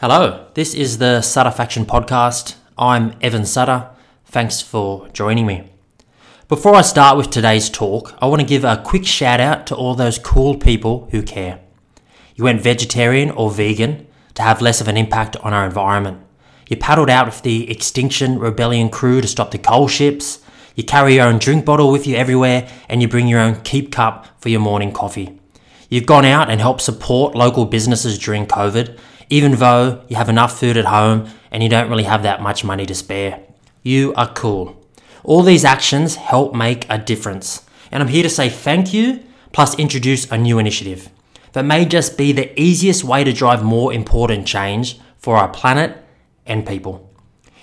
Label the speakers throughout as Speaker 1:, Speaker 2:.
Speaker 1: Hello, this is the Sutterfaction podcast. I'm Evan Sutter. Thanks for joining me. Before I start with today's talk, I want to give a quick shout out to all those cool people who care. You went vegetarian or vegan to have less of an impact on our environment. You paddled out with the Extinction Rebellion crew to stop the coal ships. You carry your own drink bottle with you everywhere and you bring your own keep cup for your morning coffee. You've gone out and helped support local businesses during COVID even though you have enough food at home and you don't really have that much money to spare. You are cool. All these actions help make a difference. And I'm here to say thank you, plus introduce a new initiative that may just be the easiest way to drive more important change for our planet and people.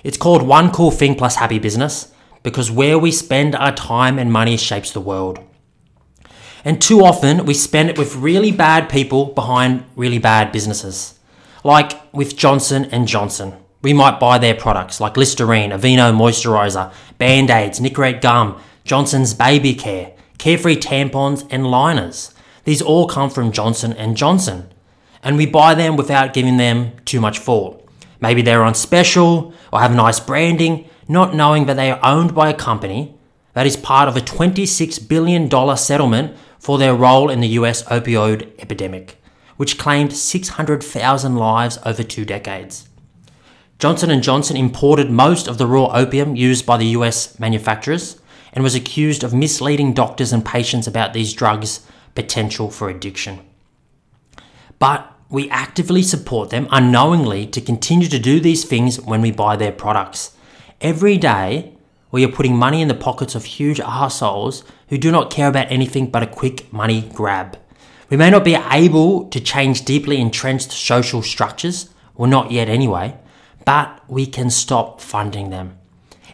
Speaker 1: It's called One Cool Thing Plus Happy Business because where we spend our time and money shapes the world. And too often we spend it with really bad people behind really bad businesses. Like with Johnson and Johnson, we might buy their products like Listerine, Aveeno moisturizer, Band-Aids, Nicorette gum, Johnson's baby care, Carefree tampons and liners. These all come from Johnson and Johnson, and we buy them without giving them too much thought. Maybe they're on special or have nice branding, not knowing that they are owned by a company that is part of a $26 billion settlement for their role in the US opioid epidemic which claimed 600,000 lives over two decades. Johnson & Johnson imported most of the raw opium used by the US manufacturers and was accused of misleading doctors and patients about these drugs' potential for addiction. But we actively support them unknowingly to continue to do these things when we buy their products. Every day, we are putting money in the pockets of huge assholes who do not care about anything but a quick money grab. We may not be able to change deeply entrenched social structures, or not yet anyway, but we can stop funding them.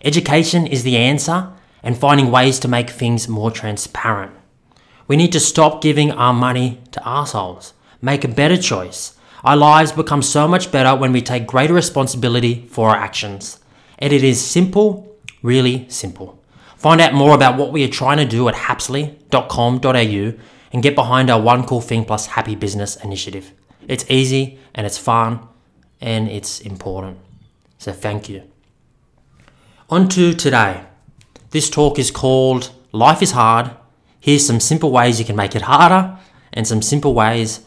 Speaker 1: Education is the answer and finding ways to make things more transparent. We need to stop giving our money to assholes. Make a better choice. Our lives become so much better when we take greater responsibility for our actions. And it is simple, really simple. Find out more about what we are trying to do at hapsley.com.au and get behind our One Cool Thing Plus Happy Business initiative. It's easy and it's fun and it's important. So thank you. On to today. This talk is called Life is Hard. Here's some simple ways you can make it harder and some simple ways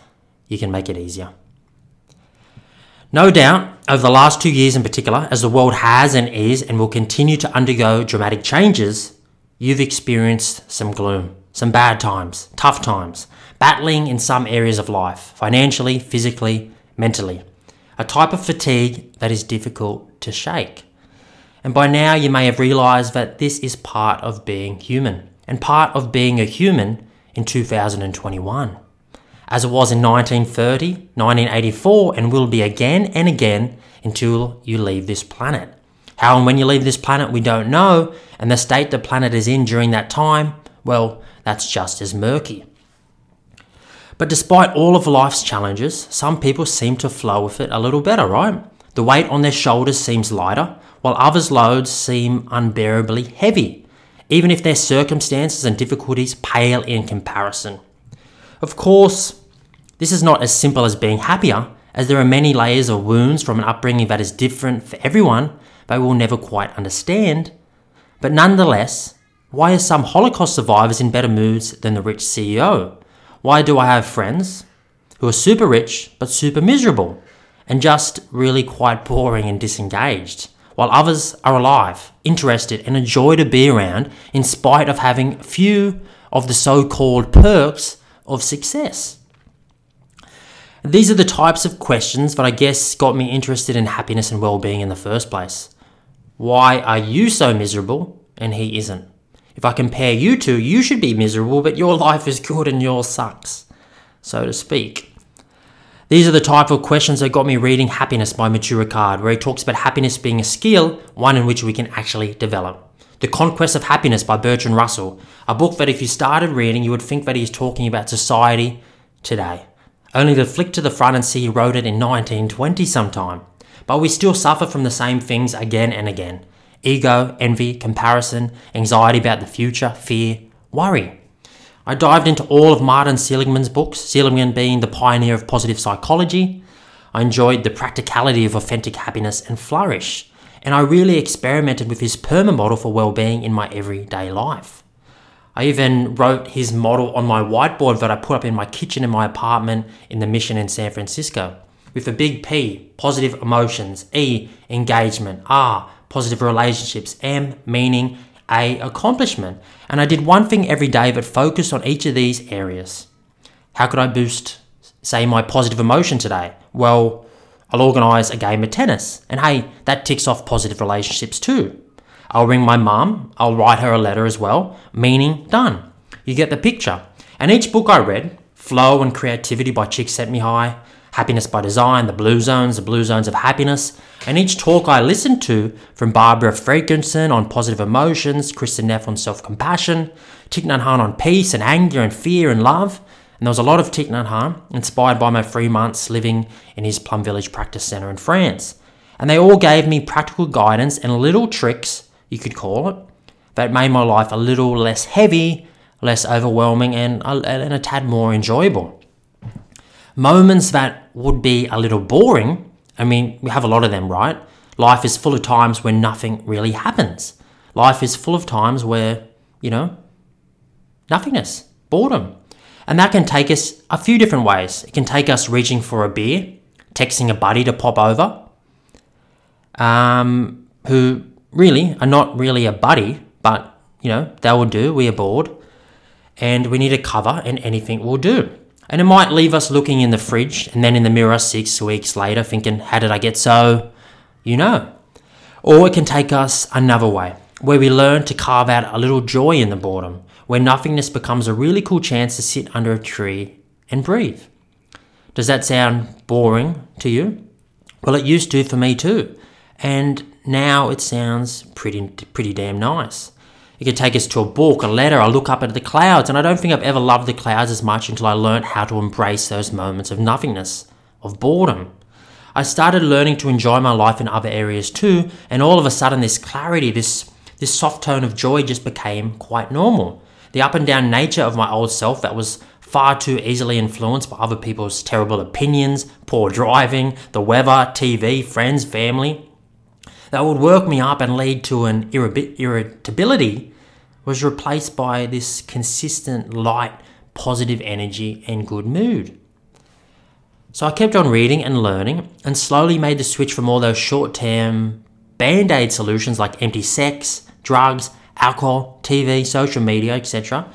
Speaker 1: you can make it easier. No doubt, over the last two years in particular, as the world has and is and will continue to undergo dramatic changes, you've experienced some gloom some bad times, tough times, battling in some areas of life, financially, physically, mentally. A type of fatigue that is difficult to shake. And by now, you may have realized that this is part of being human and part of being a human in 2021. As it was in 1930, 1984, and will be again and again until you leave this planet. How and when you leave this planet, we don't know, and the state the planet is in during that time, well, that's just as murky. But despite all of life's challenges, some people seem to flow with it a little better, right? The weight on their shoulders seems lighter, while others' loads seem unbearably heavy, even if their circumstances and difficulties pale in comparison. Of course, this is not as simple as being happier, as there are many layers of wounds from an upbringing that is different for everyone, we will never quite understand. But nonetheless, why are some Holocaust survivors in better moods than the rich CEO? Why do I have friends who are super rich but super miserable and just really quite boring and disengaged, while others are alive, interested, and a joy to be around in spite of having few of the so called perks of success? These are the types of questions that I guess got me interested in happiness and well being in the first place. Why are you so miserable and he isn't? If I compare you two, you should be miserable, but your life is good and yours sucks, so to speak. These are the type of questions that got me reading Happiness by Matthieu Ricard, where he talks about happiness being a skill, one in which we can actually develop. The Conquest of Happiness by Bertrand Russell, a book that if you started reading, you would think that he's talking about society today. Only to flick to the front and see he wrote it in 1920 sometime. But we still suffer from the same things again and again ego, envy, comparison, anxiety about the future, fear, worry. I dived into all of Martin Seligman's books, Seligman being the pioneer of positive psychology. I enjoyed the practicality of authentic happiness and flourish. And I really experimented with his PERMA model for well-being in my everyday life. I even wrote his model on my whiteboard that I put up in my kitchen in my apartment in the Mission in San Francisco. With a big P, positive emotions, E, engagement, R, positive relationships, M, meaning, A, accomplishment. And I did one thing every day that focused on each of these areas. How could I boost, say, my positive emotion today? Well, I'll organise a game of tennis. And hey, that ticks off positive relationships too. I'll ring my mum, I'll write her a letter as well, meaning done. You get the picture. And each book I read, Flow and Creativity by Csikszentmihalyi, Happiness by Design, The Blue Zones, The Blue Zones of Happiness, and each talk I listened to from Barbara Fredrickson on positive emotions, Kristin Neff on self compassion, Thich Nhat Hanh on peace and anger and fear and love, and there was a lot of Thich Nhat Hanh, inspired by my three months living in his Plum Village Practice Centre in France. And they all gave me practical guidance and little tricks, you could call it, that made my life a little less heavy, less overwhelming, and a, and a tad more enjoyable. Moments that would be a little boring, I mean, we have a lot of them, right? Life is full of times when nothing really happens. Life is full of times where, you know, nothingness, boredom. And that can take us a few different ways. It can take us reaching for a beer, texting a buddy to pop over, um, who really are not really a buddy, but you know, they will do. We are bored and we need a cover, and anything will do. And it might leave us looking in the fridge and then in the mirror six weeks later thinking, How did I get so? You know. Or it can take us another way, where we learn to carve out a little joy in the boredom where nothingness becomes a really cool chance to sit under a tree and breathe. Does that sound boring to you? Well, it used to for me too. And now it sounds pretty, pretty damn nice. It could take us to a book, a letter, I look up at the clouds, and I don't think I've ever loved the clouds as much until I learned how to embrace those moments of nothingness, of boredom. I started learning to enjoy my life in other areas too, and all of a sudden this clarity, this this soft tone of joy just became quite normal the up and down nature of my old self that was far too easily influenced by other people's terrible opinions, poor driving, the weather, TV, friends, family, that would work me up and lead to an irritability was replaced by this consistent, light, positive energy and good mood. So I kept on reading and learning and slowly made the switch from all those short term band aid solutions like empty sex, drugs, alcohol, TV, social media, etc.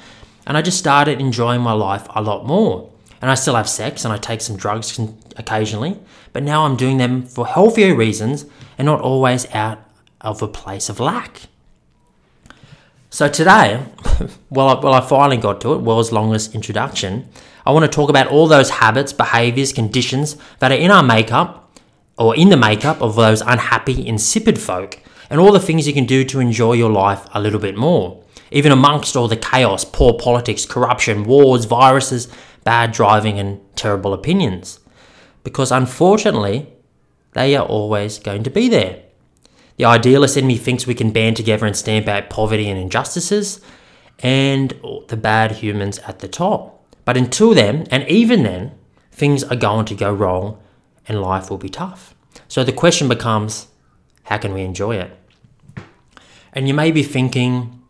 Speaker 1: And I just started enjoying my life a lot more. And I still have sex and I take some drugs occasionally, but now I'm doing them for healthier reasons and not always out of a place of lack. So today, well, I, well, I finally got to it, world's longest introduction. I want to talk about all those habits, behaviors, conditions that are in our makeup or in the makeup of those unhappy, insipid folk and all the things you can do to enjoy your life a little bit more. Even amongst all the chaos, poor politics, corruption, wars, viruses, bad driving, and terrible opinions. Because unfortunately, they are always going to be there. The idealist in me thinks we can band together and stamp out poverty and injustices, and the bad humans at the top. But until then, and even then, things are going to go wrong and life will be tough. So the question becomes how can we enjoy it? And you may be thinking,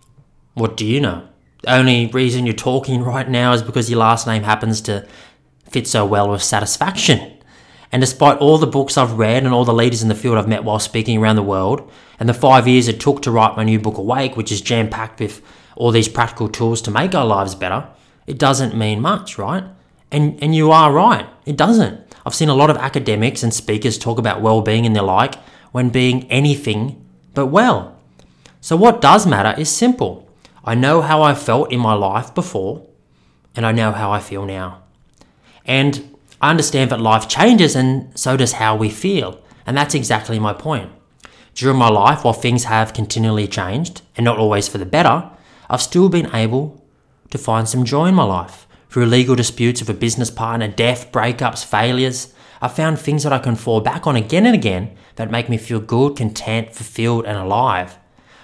Speaker 1: what do you know? The only reason you're talking right now is because your last name happens to fit so well with satisfaction. And despite all the books I've read and all the leaders in the field I've met while speaking around the world, and the five years it took to write my new book Awake, which is jam packed with all these practical tools to make our lives better, it doesn't mean much, right? And, and you are right, it doesn't. I've seen a lot of academics and speakers talk about well being and the like when being anything but well. So, what does matter is simple. I know how I felt in my life before, and I know how I feel now. And I understand that life changes, and so does how we feel. And that's exactly my point. During my life, while things have continually changed, and not always for the better, I've still been able to find some joy in my life. Through legal disputes with a business partner, death, breakups, failures, I've found things that I can fall back on again and again that make me feel good, content, fulfilled, and alive.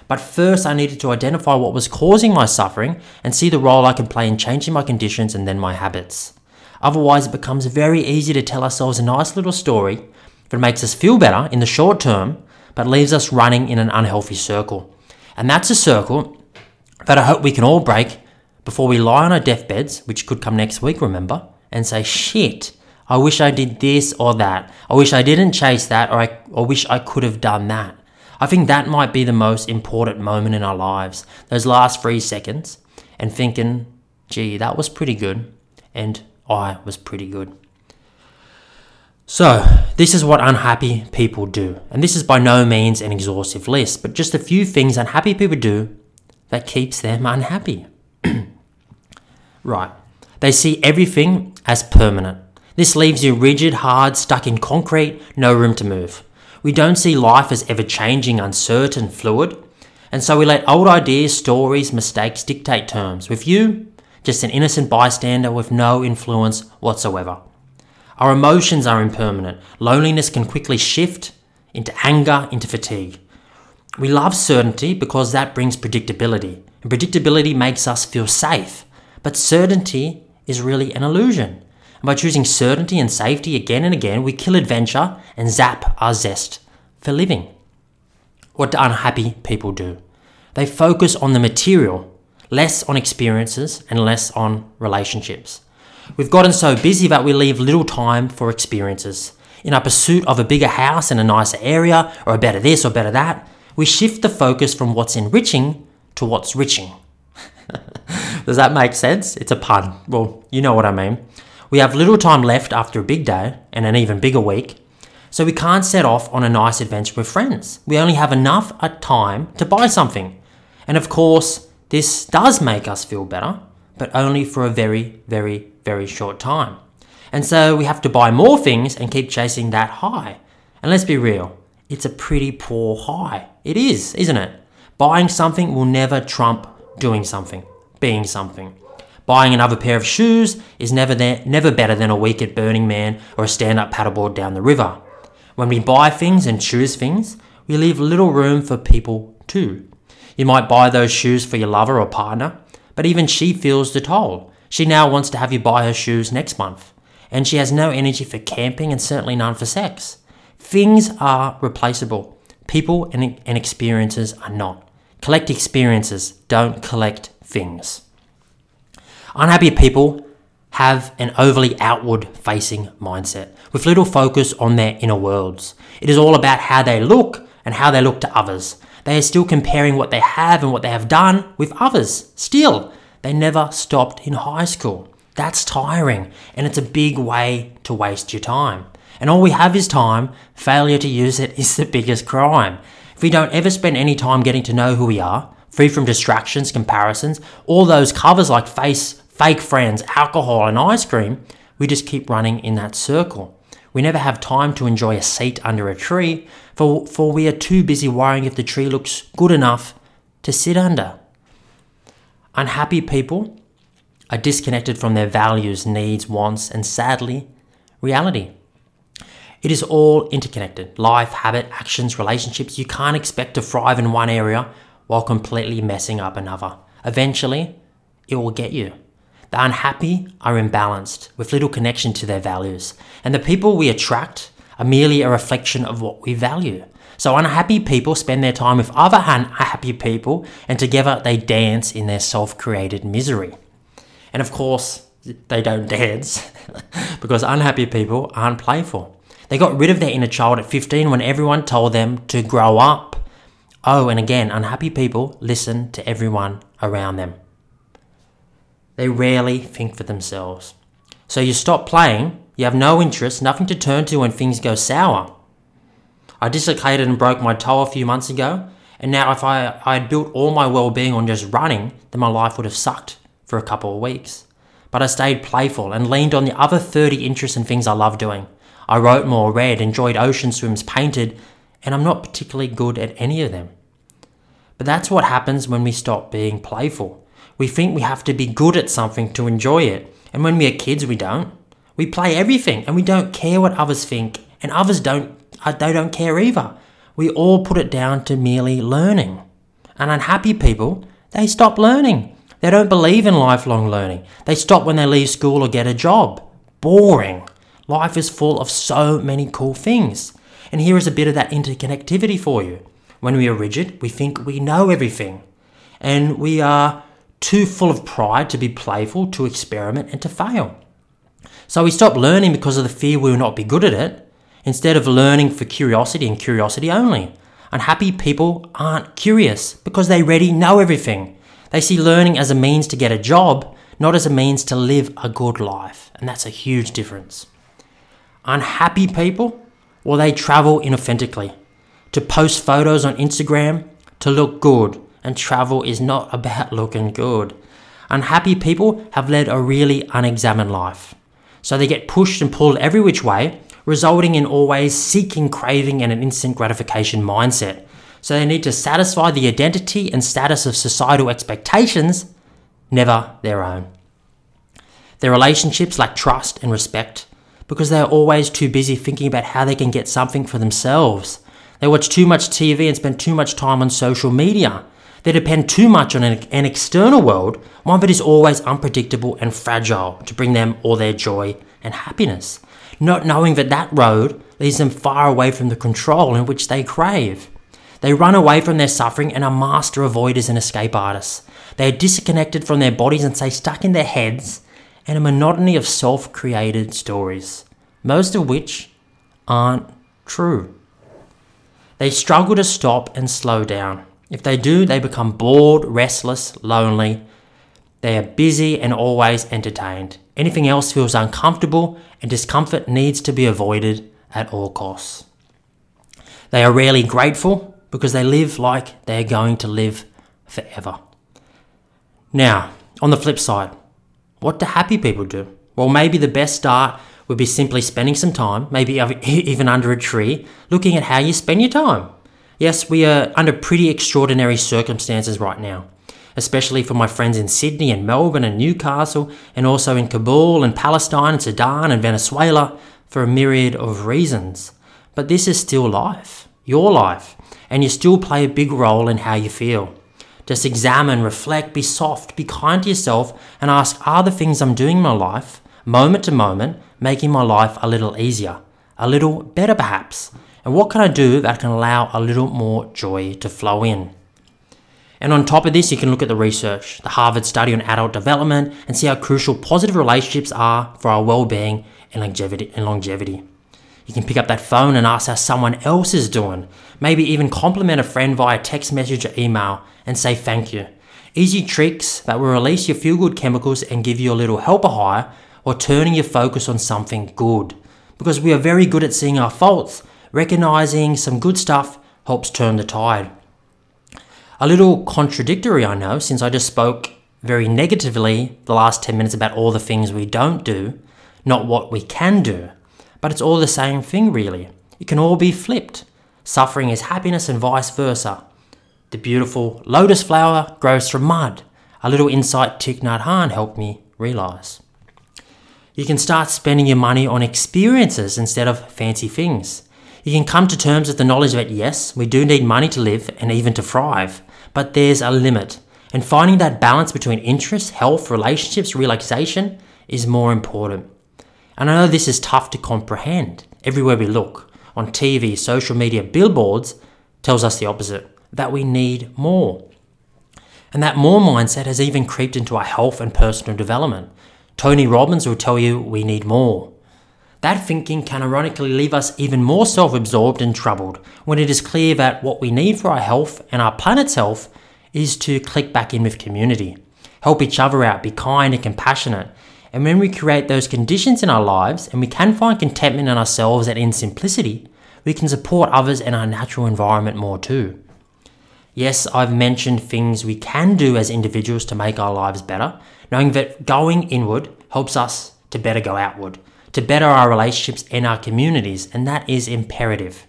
Speaker 1: But first, I needed to identify what was causing my suffering and see the role I can play in changing my conditions and then my habits. Otherwise, it becomes very easy to tell ourselves a nice little story that makes us feel better in the short term, but leaves us running in an unhealthy circle. And that's a circle that I hope we can all break before we lie on our deathbeds, which could come next week, remember, and say, shit, I wish I did this or that. I wish I didn't chase that, or I or wish I could have done that. I think that might be the most important moment in our lives, those last three seconds, and thinking, gee, that was pretty good, and I was pretty good. So, this is what unhappy people do. And this is by no means an exhaustive list, but just a few things unhappy people do that keeps them unhappy. right. They see everything as permanent. This leaves you rigid, hard, stuck in concrete, no room to move. We don't see life as ever changing, uncertain, fluid. And so we let old ideas, stories, mistakes dictate terms. With you, just an innocent bystander with no influence whatsoever. Our emotions are impermanent. Loneliness can quickly shift into anger, into fatigue. We love certainty because that brings predictability. And predictability makes us feel safe. But certainty is really an illusion. And by choosing certainty and safety again and again, we kill adventure and zap our zest for living. What do unhappy people do? They focus on the material, less on experiences and less on relationships. We've gotten so busy that we leave little time for experiences. In our pursuit of a bigger house in a nicer area, or a better this or better that, we shift the focus from what's enriching to what's riching. Does that make sense? It's a pun. Well, you know what I mean. We have little time left after a big day and an even bigger week, so we can't set off on a nice adventure with friends. We only have enough uh, time to buy something. And of course, this does make us feel better, but only for a very, very, very short time. And so we have to buy more things and keep chasing that high. And let's be real, it's a pretty poor high. It is, isn't it? Buying something will never trump doing something, being something. Buying another pair of shoes is never there, never better than a week at Burning Man or a stand-up paddleboard down the river. When we buy things and choose things, we leave little room for people too. You might buy those shoes for your lover or partner, but even she feels the toll. She now wants to have you buy her shoes next month, and she has no energy for camping and certainly none for sex. Things are replaceable. People and, and experiences are not. Collect experiences, don't collect things. Unhappy people have an overly outward facing mindset with little focus on their inner worlds. It is all about how they look and how they look to others. They are still comparing what they have and what they have done with others. Still, they never stopped in high school. That's tiring, and it's a big way to waste your time. And all we have is time, failure to use it is the biggest crime. If we don't ever spend any time getting to know who we are, free from distractions, comparisons, all those covers like face, fake friends, alcohol, and ice cream, we just keep running in that circle. We never have time to enjoy a seat under a tree, for, for we are too busy worrying if the tree looks good enough to sit under. Unhappy people are disconnected from their values, needs, wants, and sadly, reality. It is all interconnected life, habit, actions, relationships. You can't expect to thrive in one area while completely messing up another. Eventually, it will get you. The unhappy are imbalanced with little connection to their values, and the people we attract are merely a reflection of what we value. So unhappy people spend their time with other unhappy people, and together they dance in their self created misery. And of course, they don't dance because unhappy people aren't playful. They got rid of their inner child at 15 when everyone told them to grow up. Oh, and again, unhappy people listen to everyone around them. They rarely think for themselves. So you stop playing, you have no interest, nothing to turn to when things go sour. I dislocated and broke my toe a few months ago, and now if I, I had built all my well-being on just running, then my life would have sucked for a couple of weeks. But I stayed playful and leaned on the other 30 interests and things I love doing. I wrote more, read, enjoyed ocean swims, painted, and I'm not particularly good at any of them. But that's what happens when we stop being playful. We think we have to be good at something to enjoy it, and when we are kids, we don't. We play everything and we don't care what others think, and others don't uh, they don't care either. We all put it down to merely learning. And unhappy people, they stop learning. They don't believe in lifelong learning. They stop when they leave school or get a job. boring. Life is full of so many cool things. And here is a bit of that interconnectivity for you. When we are rigid, we think we know everything. And we are too full of pride to be playful, to experiment, and to fail. So we stop learning because of the fear we will not be good at it, instead of learning for curiosity and curiosity only. Unhappy people aren't curious because they already know everything. They see learning as a means to get a job, not as a means to live a good life. And that's a huge difference. Unhappy people, well, they travel inauthentically. To post photos on Instagram, to look good, and travel is not about looking good. Unhappy people have led a really unexamined life. So they get pushed and pulled every which way, resulting in always seeking, craving, and an instant gratification mindset. So they need to satisfy the identity and status of societal expectations, never their own. Their relationships lack trust and respect because they are always too busy thinking about how they can get something for themselves. They watch too much TV and spend too much time on social media. They depend too much on an, an, external world, one that is always unpredictable and fragile to bring them all their joy and happiness, not knowing that that road leads them far away from the control in which they crave. They run away from their suffering and are master avoiders and escape artists. They are disconnected from their bodies and stay stuck in their heads and a monotony of self created stories, most of which aren't true. They struggle to stop and slow down. If they do, they become bored, restless, lonely. They are busy and always entertained. Anything else feels uncomfortable, and discomfort needs to be avoided at all costs. They are rarely grateful because they live like they are going to live forever. Now, on the flip side, what do happy people do? Well, maybe the best start would be simply spending some time, maybe even under a tree, looking at how you spend your time. Yes, we are under pretty extraordinary circumstances right now, especially for my friends in Sydney and Melbourne and Newcastle, and also in Kabul and Palestine and Sudan and Venezuela for a myriad of reasons. But this is still life, your life, and you still play a big role in how you feel. Just examine, reflect, be soft, be kind to yourself, and ask Are the things I'm doing in my life, moment to moment, making my life a little easier, a little better perhaps? And what can I do that can allow a little more joy to flow in? And on top of this, you can look at the research, the Harvard study on adult development, and see how crucial positive relationships are for our well being and longevity. And longevity. You can pick up that phone and ask how someone else is doing. Maybe even compliment a friend via text message or email and say thank you. Easy tricks that will release your feel good chemicals and give you a little helper high or turning your focus on something good. Because we are very good at seeing our faults, recognizing some good stuff helps turn the tide. A little contradictory, I know, since I just spoke very negatively the last 10 minutes about all the things we don't do, not what we can do. But it's all the same thing, really. It can all be flipped. Suffering is happiness and vice versa. The beautiful lotus flower grows from mud. A little insight Thich Nhat Hanh helped me realize. You can start spending your money on experiences instead of fancy things. You can come to terms with the knowledge that yes, we do need money to live and even to thrive, but there's a limit. And finding that balance between interests, health, relationships, relaxation is more important. And I know this is tough to comprehend. Everywhere we look, on TV, social media, billboards, tells us the opposite that we need more. And that more mindset has even creeped into our health and personal development. Tony Robbins will tell you we need more. That thinking can ironically leave us even more self absorbed and troubled when it is clear that what we need for our health and our planet's health is to click back in with community, help each other out, be kind and compassionate, and when we create those conditions in our lives and we can find contentment in ourselves and in simplicity, we can support others and our natural environment more too. Yes, I've mentioned things we can do as individuals to make our lives better, knowing that going inward helps us to better go outward, to better our relationships and our communities, and that is imperative.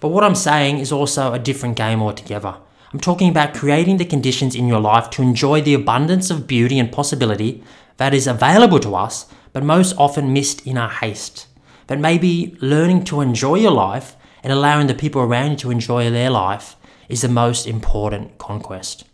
Speaker 1: But what I'm saying is also a different game altogether. I'm talking about creating the conditions in your life to enjoy the abundance of beauty and possibility that is available to us, but most often missed in our haste. But maybe learning to enjoy your life and allowing the people around you to enjoy their life is the most important conquest.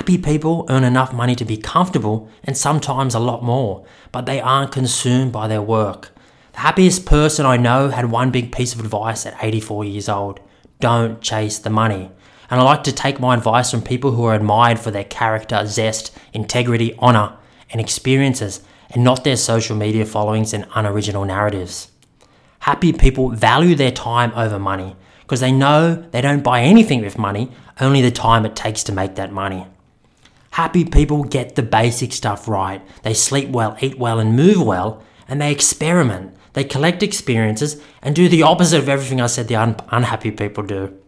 Speaker 1: Happy people earn enough money to be comfortable and sometimes a lot more, but they aren't consumed by their work. The happiest person I know had one big piece of advice at 84 years old don't chase the money. And I like to take my advice from people who are admired for their character, zest, integrity, honour, and experiences, and not their social media followings and unoriginal narratives. Happy people value their time over money because they know they don't buy anything with money, only the time it takes to make that money. Happy people get the basic stuff right. They sleep well, eat well, and move well, and they experiment. They collect experiences and do the opposite of everything I said the un- unhappy people do.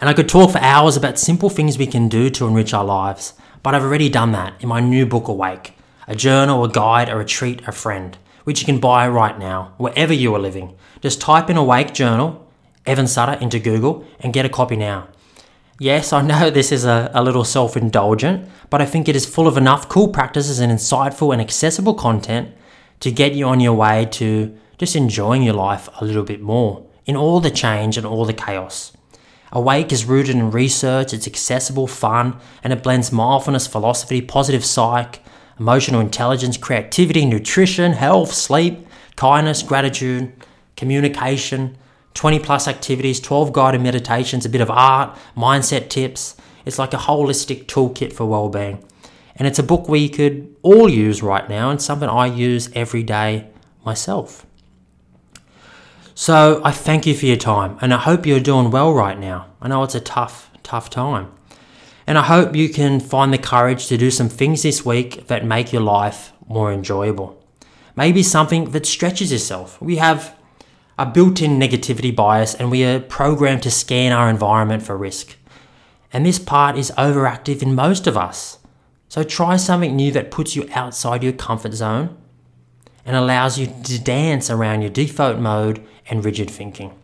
Speaker 1: And I could talk for hours about simple things we can do to enrich our lives, but I've already done that in my new book, Awake a journal, a guide, a retreat, a friend, which you can buy right now, wherever you are living. Just type in Awake Journal, Evan Sutter, into Google and get a copy now. Yes, I know this is a, a little self indulgent, but I think it is full of enough cool practices and insightful and accessible content to get you on your way to just enjoying your life a little bit more in all the change and all the chaos. Awake is rooted in research, it's accessible, fun, and it blends mindfulness, philosophy, positive psych, emotional intelligence, creativity, nutrition, health, sleep, kindness, gratitude, communication, 20 plus activities, 12 guided meditations, a bit of art, mindset tips. It's like a holistic toolkit for well-being. And it's a book we could all use right now and something I use every day myself. So I thank you for your time and I hope you're doing well right now. I know it's a tough, tough time. And I hope you can find the courage to do some things this week that make your life more enjoyable. Maybe something that stretches yourself. We have a built in negativity bias and we are programmed to scan our environment for risk. And this part is overactive in most of us. So try something new that puts you outside your comfort zone and allows you to dance around your default mode and rigid thinking.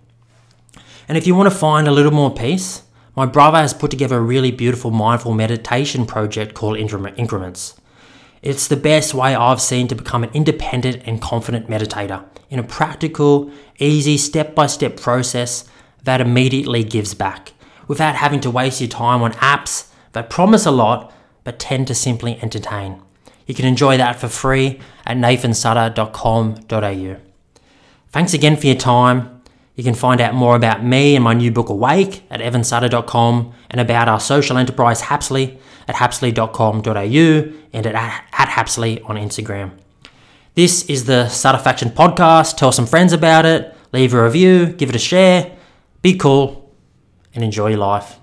Speaker 1: And if you want to find a little more peace, my brother has put together a really beautiful mindful meditation project called Increments. It's the best way I've seen to become an independent and confident meditator in a practical, easy, step by step process that immediately gives back without having to waste your time on apps that promise a lot but tend to simply entertain. You can enjoy that for free at nathansutter.com.au. Thanks again for your time. You can find out more about me and my new book Awake at evansutter.com and about our social enterprise Hapsley at hapsley.com.au and at, at Hapsley on Instagram. This is the Sutterfaction podcast. Tell some friends about it, leave a review, give it a share, be cool, and enjoy your life.